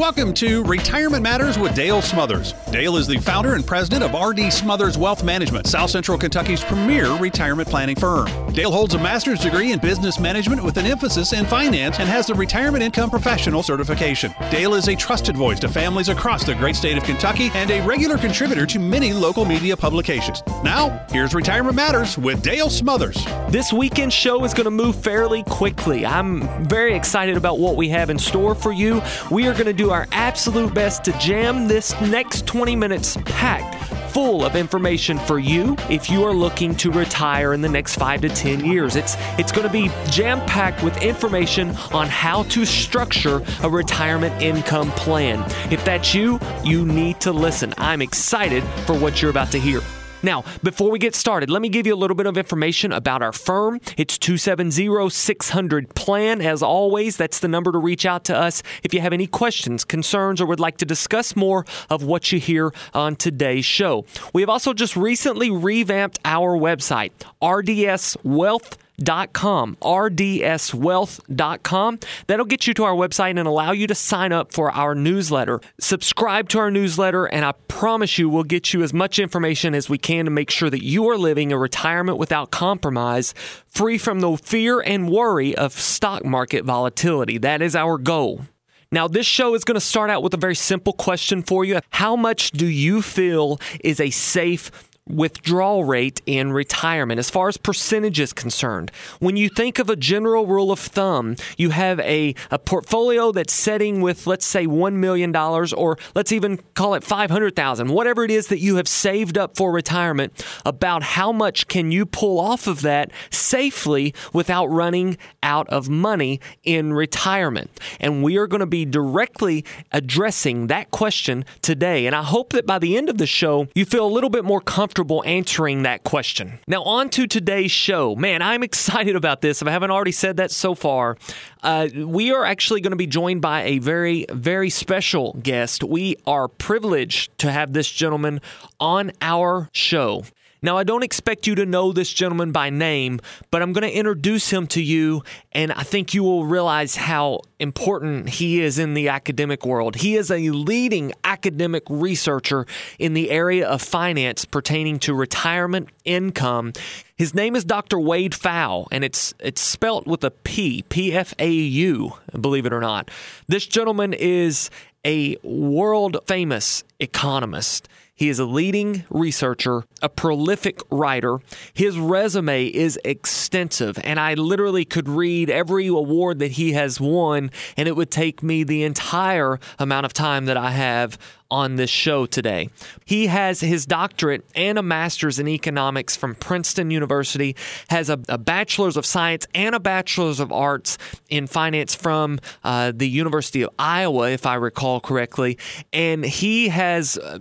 Welcome to Retirement Matters with Dale Smothers. Dale is the founder and president of RD Smothers Wealth Management, South Central Kentucky's premier retirement planning firm. Dale holds a master's degree in business management with an emphasis in finance and has the retirement income professional certification. Dale is a trusted voice to families across the great state of Kentucky and a regular contributor to many local media publications. Now, here's Retirement Matters with Dale Smothers. This weekend show is going to move fairly quickly. I'm very excited about what we have in store for you. We are going to do our absolute best to jam this next 20 minutes packed full of information for you if you are looking to retire in the next 5 to 10 years. It's it's going to be jam-packed with information on how to structure a retirement income plan. If that's you, you need to listen. I'm excited for what you're about to hear. Now, before we get started, let me give you a little bit of information about our firm. It's 270 600 PLAN. As always, that's the number to reach out to us if you have any questions, concerns, or would like to discuss more of what you hear on today's show. We have also just recently revamped our website, RDS Wealth rdswealth.com, rdswealth.com. That'll get you to our website and allow you to sign up for our newsletter. Subscribe to our newsletter, and I promise you we'll get you as much information as we can to make sure that you are living a retirement without compromise, free from the fear and worry of stock market volatility. That is our goal. Now, this show is going to start out with a very simple question for you. How much do you feel is a safe withdrawal rate in retirement as far as percentage is concerned. When you think of a general rule of thumb, you have a, a portfolio that's setting with, let's say, $1 million, or let's even call it 500,000, whatever it is that you have saved up for retirement, about how much can you pull off of that safely without running out of money in retirement? And we are going to be directly addressing that question today. And I hope that by the end of the show, you feel a little bit more comfortable comfortable answering that question. Now, on to today's show. Man, I'm excited about this. If I haven't already said that so far, uh, we are actually going to be joined by a very, very special guest. We are privileged to have this gentleman on our show. Now, I don't expect you to know this gentleman by name, but I'm going to introduce him to you, and I think you will realize how important he is in the academic world. He is a leading academic researcher in the area of finance pertaining to retirement income. His name is Dr. Wade Pfau, and it's it's spelt with a P, P F A U, believe it or not. This gentleman is a world famous economist. He is a leading researcher, a prolific writer. His resume is extensive, and I literally could read every award that he has won, and it would take me the entire amount of time that I have on this show today. He has his doctorate and a master's in economics from Princeton University, has a, a bachelor's of science and a bachelor's of arts in finance from uh, the University of Iowa, if I recall correctly. And he has uh,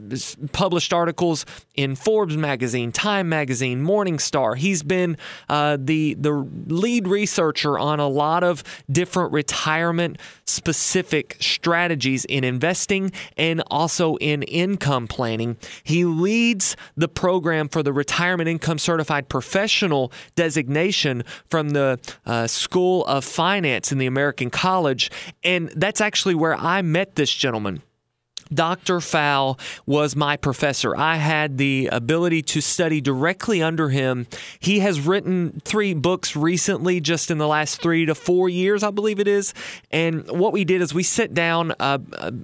published articles in Forbes magazine, Time magazine, Morningstar. He's been uh, the the lead researcher on a lot of different retirement specific strategies in investing and also also in income planning. He leads the program for the Retirement Income Certified Professional designation from the uh, School of Finance in the American College. And that's actually where I met this gentleman. Dr. Pfau was my professor. I had the ability to study directly under him. He has written three books recently, just in the last three to four years, I believe it is. And what we did is we sat down uh,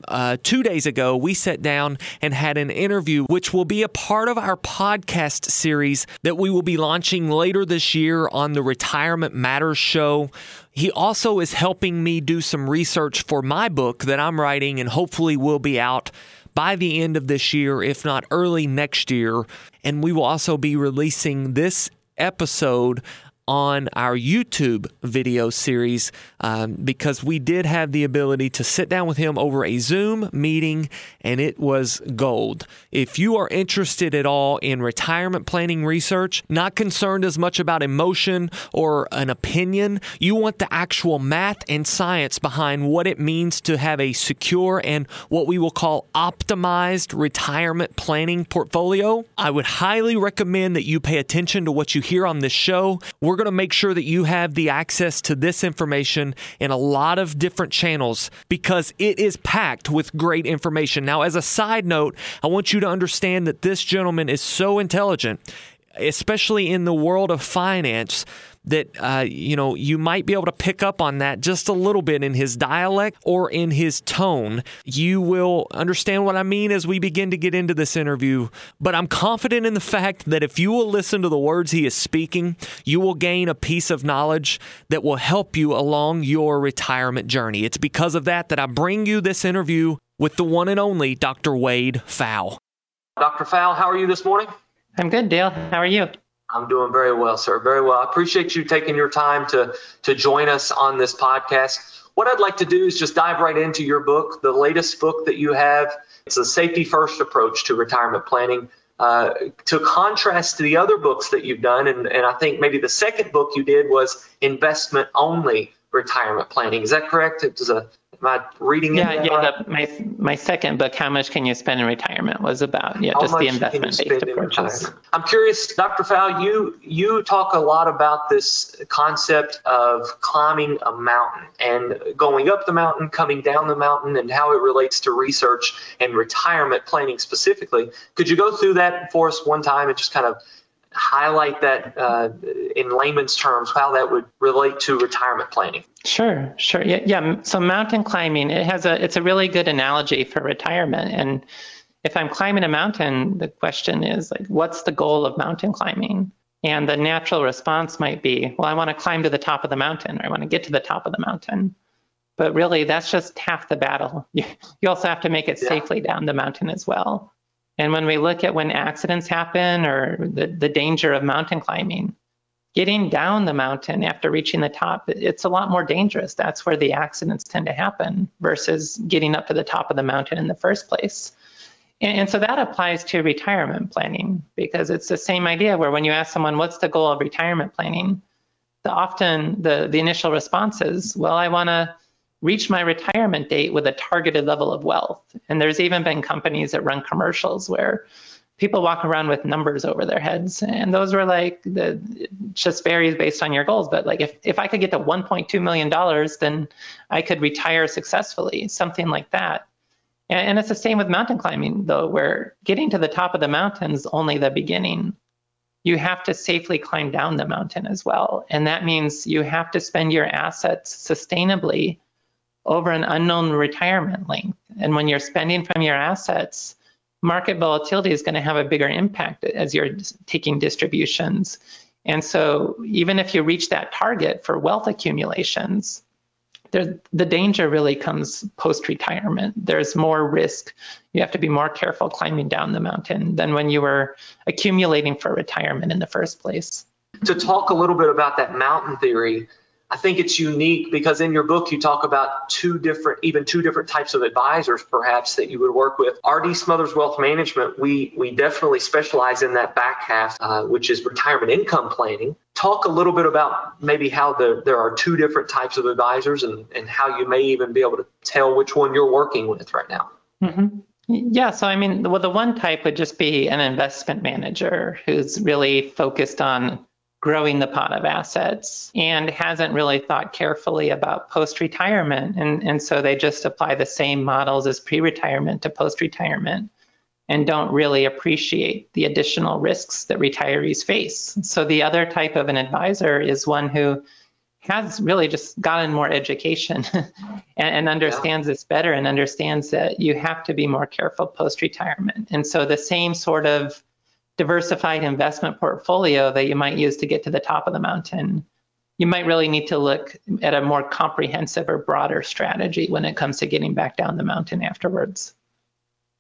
uh, two days ago, we sat down and had an interview, which will be a part of our podcast series that we will be launching later this year on the Retirement Matters show. He also is helping me do some research for my book that I'm writing and hopefully will be out by the end of this year, if not early next year. And we will also be releasing this episode on our YouTube video series um, because we did have the ability to sit down with him over a Zoom meeting and it was gold. If you are interested at all in retirement planning research, not concerned as much about emotion or an opinion, you want the actual math and science behind what it means to have a secure and what we will call optimized retirement planning portfolio, I would highly recommend that you pay attention to what you hear on this show. We're we're going to make sure that you have the access to this information in a lot of different channels because it is packed with great information. Now, as a side note, I want you to understand that this gentleman is so intelligent, especially in the world of finance that uh, you know you might be able to pick up on that just a little bit in his dialect or in his tone. You will understand what I mean as we begin to get into this interview. But I'm confident in the fact that if you will listen to the words he is speaking, you will gain a piece of knowledge that will help you along your retirement journey. It's because of that that I bring you this interview with the one and only Dr. Wade Pfau. Dr. Pfau, how are you this morning? I'm good, Dale. How are you? I'm doing very well, sir. Very well. I appreciate you taking your time to to join us on this podcast. What I'd like to do is just dive right into your book, the latest book that you have. It's a safety first approach to retirement planning. Uh, to contrast to the other books that you've done, and, and I think maybe the second book you did was investment only retirement planning. Is that correct? It was a Am I reading yeah, it? Yeah, the, my my second book, How Much Can You Spend in Retirement, was about yeah, How just the investment based approaches. I'm curious, Dr. Pfau, you you talk a lot about this concept of climbing a mountain and going up the mountain, coming down the mountain, and how it relates to research and retirement planning specifically. Could you go through that for us one time and just kind of highlight that uh, in layman's terms, how that would relate to retirement planning? Sure, sure. Yeah, yeah. So mountain climbing, it has a it's a really good analogy for retirement. And if I'm climbing a mountain, the question is like, what's the goal of mountain climbing? And the natural response might be, well, I want to climb to the top of the mountain, or I want to get to the top of the mountain. But really, that's just half the battle. You, you also have to make it yeah. safely down the mountain as well. And when we look at when accidents happen or the, the danger of mountain climbing, getting down the mountain after reaching the top, it's a lot more dangerous. That's where the accidents tend to happen versus getting up to the top of the mountain in the first place. And, and so that applies to retirement planning because it's the same idea where when you ask someone, what's the goal of retirement planning? The often the, the initial response is, well, I want to reach my retirement date with a targeted level of wealth. And there's even been companies that run commercials where people walk around with numbers over their heads. And those were like, the, just varies based on your goals. But like, if, if I could get to $1.2 million, then I could retire successfully, something like that. And, and it's the same with mountain climbing, though, where getting to the top of the mountain is only the beginning. You have to safely climb down the mountain as well. And that means you have to spend your assets sustainably over an unknown retirement length. And when you're spending from your assets, market volatility is going to have a bigger impact as you're taking distributions. And so, even if you reach that target for wealth accumulations, there, the danger really comes post retirement. There's more risk. You have to be more careful climbing down the mountain than when you were accumulating for retirement in the first place. To talk a little bit about that mountain theory, I think it's unique because in your book you talk about two different, even two different types of advisors, perhaps that you would work with. RD Smothers Wealth Management, we we definitely specialize in that back half, uh, which is retirement income planning. Talk a little bit about maybe how the, there are two different types of advisors and, and how you may even be able to tell which one you're working with right now. Mm-hmm. Yeah, so I mean, well, the one type would just be an investment manager who's really focused on growing the pot of assets and hasn't really thought carefully about post retirement. And, and so they just apply the same models as pre retirement to post retirement and don't really appreciate the additional risks that retirees face. So the other type of an advisor is one who has really just gotten more education and, and, understands yeah. this better and understands that you have to be more careful post retirement. And so the same sort of diversified investment portfolio that you might use to get to the top of the mountain, you might really need to look at a more comprehensive or broader strategy when it comes to getting back down the mountain afterwards.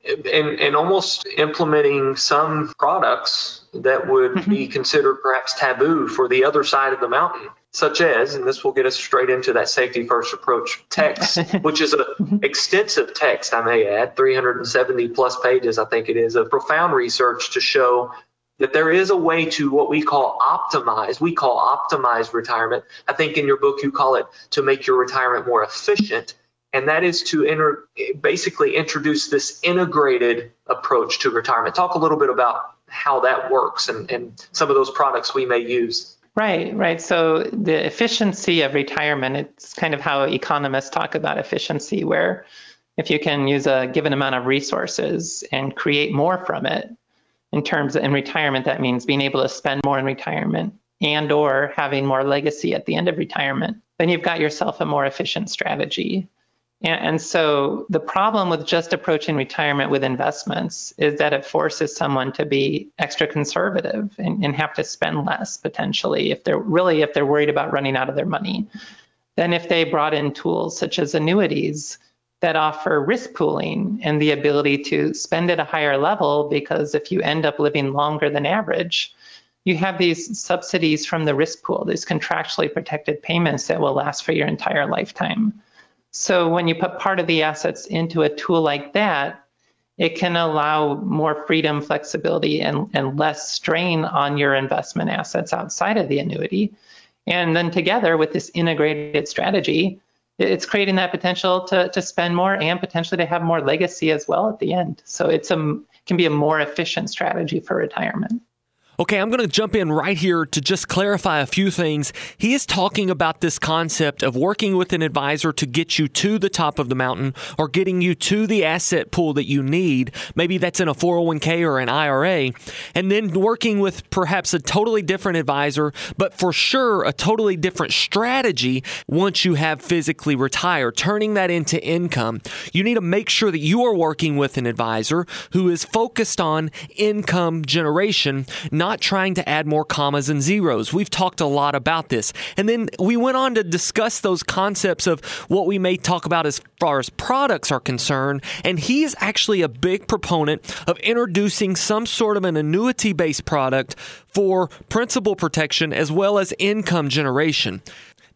And, and almost implementing some products that would mm-hmm. be considered perhaps taboo for the other side of the mountain such as, and this will get us straight into that safety first approach text, which is an extensive text, I may add, 370 plus pages, I think it is, of profound research to show that there is a way to what we call optimize. We call optimized retirement. I think in your book you call it to make your retirement more efficient. And that is to enter, basically introduce this integrated approach to retirement. Talk a little bit about how that works and, and some of those products we may use. Right, right. So the efficiency of retirement, it's kind of how economists talk about efficiency, where if you can use a given amount of resources and create more from it in terms of in retirement, that means being able to spend more in retirement and or having more legacy at the end of retirement, then you've got yourself a more efficient strategy. And, so the problem with just approaching retirement with investments is that it forces someone to be extra conservative and, and have to spend less potentially if they're really if they're worried about running out of their money than if they brought in tools such as annuities that offer risk pooling and the ability to spend at a higher level because if you end up living longer than average, you have these subsidies from the risk pool, these contractually protected payments that will last for your entire lifetime. So when you put part of the assets into a tool like that, it can allow more freedom, flexibility, and, and less strain on your investment assets outside of the annuity. And then together with this integrated strategy, it's creating that potential to, to spend more and potentially to have more legacy as well at the end. So it's a can be a more efficient strategy for retirement. Okay, I'm going to jump in right here to just clarify a few things. He is talking about this concept of working with an advisor to get you to the top of the mountain or getting you to the asset pool that you need. Maybe that's in a 401k or an IRA. And then working with perhaps a totally different advisor, but for sure a totally different strategy once you have physically retired, turning that into income. You need to make sure that you are working with an advisor who is focused on income generation, not not trying to add more commas and zeros. We've talked a lot about this. And then we went on to discuss those concepts of what we may talk about as far as products are concerned. And he is actually a big proponent of introducing some sort of an annuity based product for principal protection as well as income generation.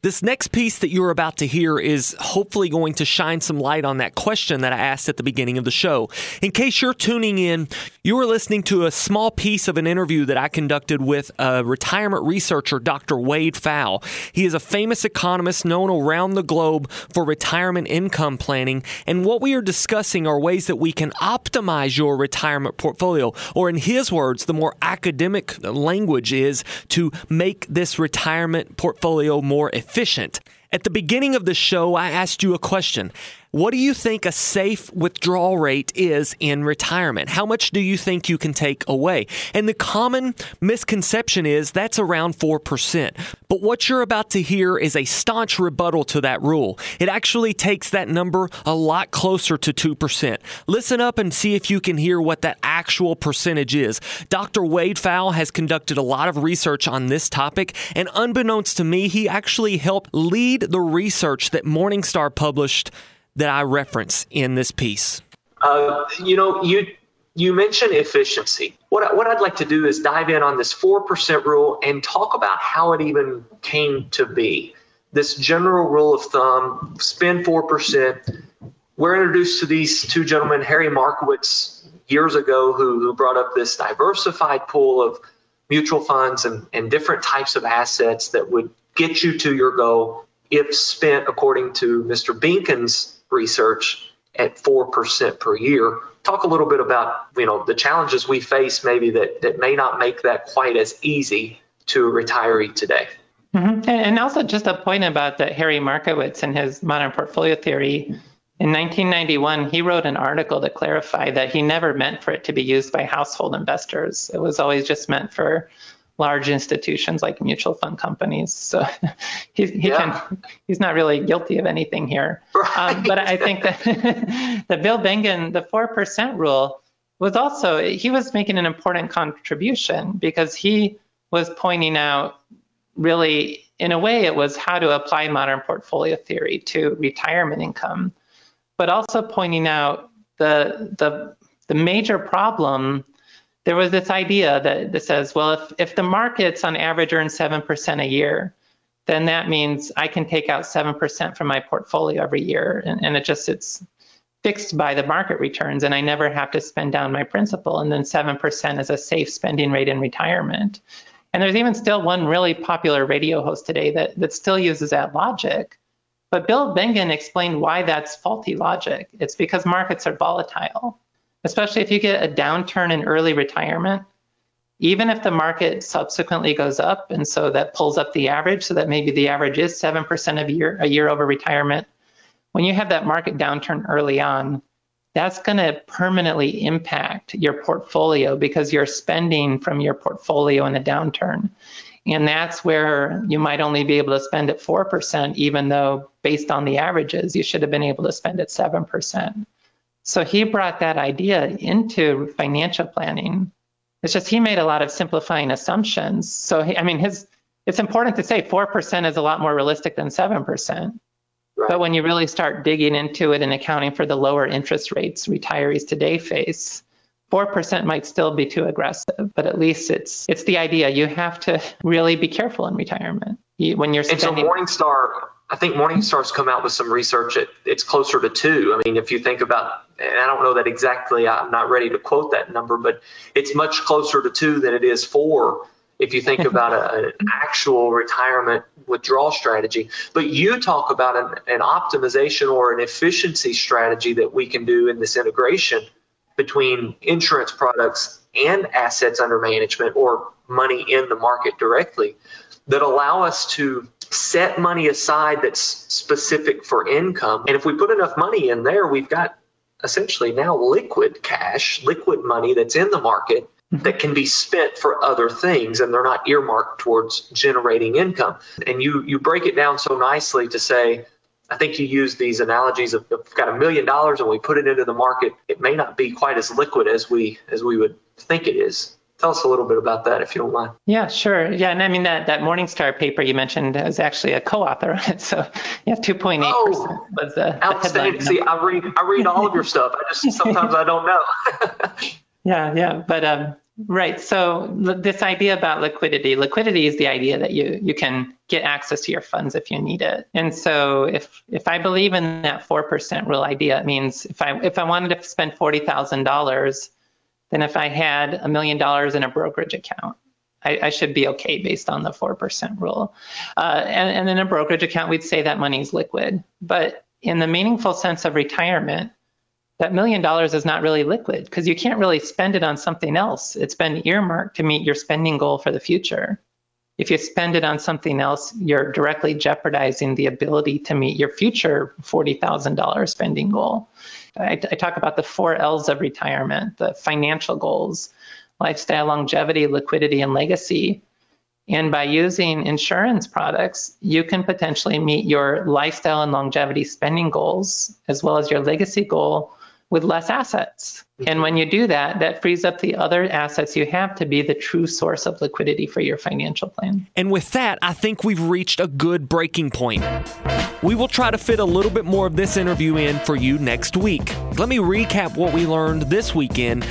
This next piece that you're about to hear is hopefully going to shine some light on that question that I asked at the beginning of the show. In case you're tuning in, you are listening to a small piece of an interview that I conducted with a retirement researcher, Dr. Wade Pfau. He is a famous economist known around the globe for retirement income planning. And what we are discussing are ways that we can optimize your retirement portfolio. Or, in his words, the more academic language is to make this retirement portfolio more efficient. At the beginning of the show, I asked you a question what do you think a safe withdrawal rate is in retirement? How much do you think you can take away? And the common misconception is that's around 4%. But what you're about to hear is a staunch rebuttal to that rule. It actually takes that number a lot closer to 2%. Listen up and see if you can hear what that actual percentage is. Dr. Wade Pfau has conducted a lot of research on this topic, and unbeknownst to me, he actually helped lead the research that Morningstar published that I reference in this piece? Uh, you know, you you mentioned efficiency. What, what I'd like to do is dive in on this 4% rule and talk about how it even came to be. This general rule of thumb spend 4%. We're introduced to these two gentlemen, Harry Markowitz, years ago, who, who brought up this diversified pool of mutual funds and, and different types of assets that would get you to your goal if spent according to Mr. Bengen's research at 4% per year. Talk a little bit about, you know, the challenges we face maybe that, that may not make that quite as easy to a retiree today. Mm-hmm. And also just a point about that Harry Markowitz and his modern portfolio theory. In 1991, he wrote an article to clarify that he never meant for it to be used by household investors. It was always just meant for large institutions like mutual fund companies. So he, he yeah. can, he's not really guilty of anything here. Right. Um, but I think that the Bill Bengen, the 4% rule, was also, he was making an important contribution because he was pointing out really, in a way, it was how to apply modern portfolio theory to retirement income, but also pointing out the, the, the major problem there was this idea that, that says, well, if, if the markets on average earn 7% a year, then that means I can take out 7% from my portfolio every year. And, and it just, it's fixed by the market returns and I never have to spend down my principal. And then 7% is a safe spending rate in retirement. And there's even still one really popular radio host today that, that still uses that logic. But Bill Bengen explained why that's faulty logic. It's because markets are volatile especially if you get a downturn in early retirement, even if the market subsequently goes up, and so that pulls up the average, so that maybe the average is 7% a year, a year over retirement. When you have that market downturn early on, that's going to permanently impact your portfolio because you're spending from your portfolio in a downturn. And that's where you might only be able to spend at 4%, even though based on the averages, you should have been able to spend at 7%. So he brought that idea into financial planning it's just he made a lot of simplifying assumptions. So he, I mean, his it's important to say 4% is a lot more realistic than 7%. Right. But when you really start digging into it and accounting for the lower interest rates retirees today face, 4% might still be too aggressive, but at least it's it's the idea you have to really be careful in retirement. You, when you're spending And so Morningstar I think Morningstar's come out with some research. It, it's closer to two. I mean, if you think about, and I don't know that exactly, I'm not ready to quote that number, but it's much closer to two than it is four if you think about a, an actual retirement withdrawal strategy. But you talk about an, an optimization or an efficiency strategy that we can do in this integration between insurance products and assets under management or money in the market directly that allow us to set money aside that's specific for income. And if we put enough money in there, we've got essentially now liquid cash, liquid money that's in the market mm-hmm. that can be spent for other things and they're not earmarked towards generating income. And you you break it down so nicely to say I think you use these analogies of we've got a million dollars and we put it into the market. It may not be quite as liquid as we as we would think it is. Tell us a little bit about that, if you don't mind. Yeah, sure. Yeah, and I mean that that Morningstar paper you mentioned is actually a co-author on it. So yeah, 2.8 oh, percent was the, outstanding. The See, I read I read all of your stuff. I just sometimes I don't know. yeah, yeah, but um, right. So this idea about liquidity, liquidity is the idea that you you can get access to your funds if you need it. And so if if I believe in that four percent rule idea, it means if I if I wanted to spend forty thousand dollars than if I had a million dollars in a brokerage account. I, I, should be okay based on the 4% rule. Uh, and, and in a brokerage account, we'd say that money is liquid. But in the meaningful sense of retirement, that million dollars is not really liquid because you can't really spend it on something else. It's been earmarked to meet your spending goal for the future. If you spend it on something else, you're directly jeopardizing the ability to meet your future $40,000 spending goal. I, I talk about the four L's of retirement the financial goals, lifestyle, longevity, liquidity, and legacy. And by using insurance products, you can potentially meet your lifestyle and longevity spending goals, as well as your legacy goal with less assets. And mm-hmm. when you do that, that frees up the other assets you have to be the true source of liquidity for your financial plan. And with that, I think we've reached a good breaking point. We will try to fit a little bit more of this interview in for you next week. Let me recap what we learned this weekend.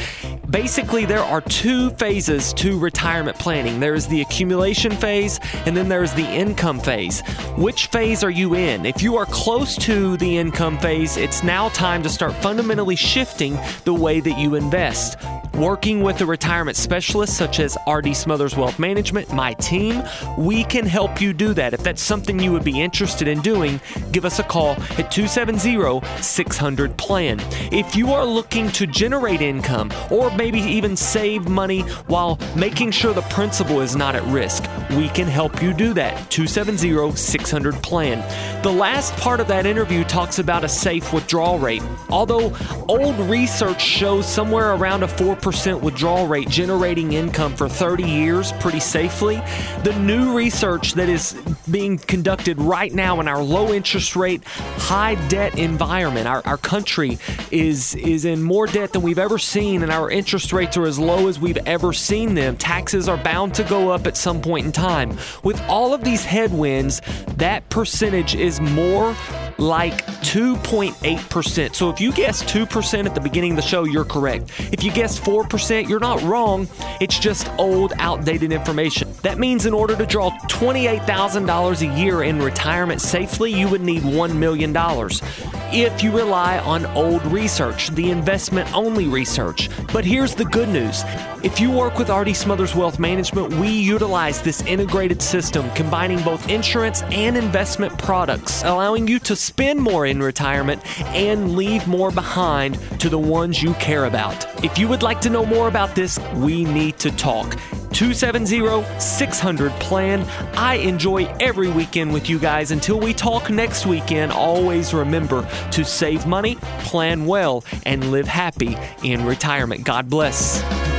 Basically, there are two phases to retirement planning there's the accumulation phase, and then there's the income phase. Which phase are you in? If you are close to the income phase, it's now time to start fundamentally shifting the way that you invest. Working with a retirement specialist such as RD Smothers Wealth Management, my team, we can help you do that. If that's something you would be interested in doing, give us a call at 270 600 PLAN. If you are looking to generate income or maybe even save money while making sure the principal is not at risk, we can help you do that. 270 600 PLAN. The last part of that interview talks about a safe withdrawal rate. Although old research shows somewhere around a 4% 4% withdrawal rate generating income for 30 years pretty safely. The new research that is being conducted right now in our low interest rate, high debt environment, our, our country is, is in more debt than we've ever seen, and our interest rates are as low as we've ever seen them. Taxes are bound to go up at some point in time. With all of these headwinds, that percentage is more like 2.8%. So if you guessed 2% at the beginning of the show, you're correct. If you guessed 4%, you're not wrong. It's just old, outdated information. That means in order to draw $28,000 a year in retirement safely, you would need $1 million. If you rely on old research, the investment only research. But here's the good news if you work with RD Smothers Wealth Management, we utilize this integrated system combining both insurance and investment products, allowing you to spend more in retirement and leave more behind to the ones you care about. If you would like to know more about this, we need to talk. 270 600 PLAN. I enjoy every weekend with you guys. Until we talk next weekend, always remember to save money, plan well, and live happy in retirement. God bless.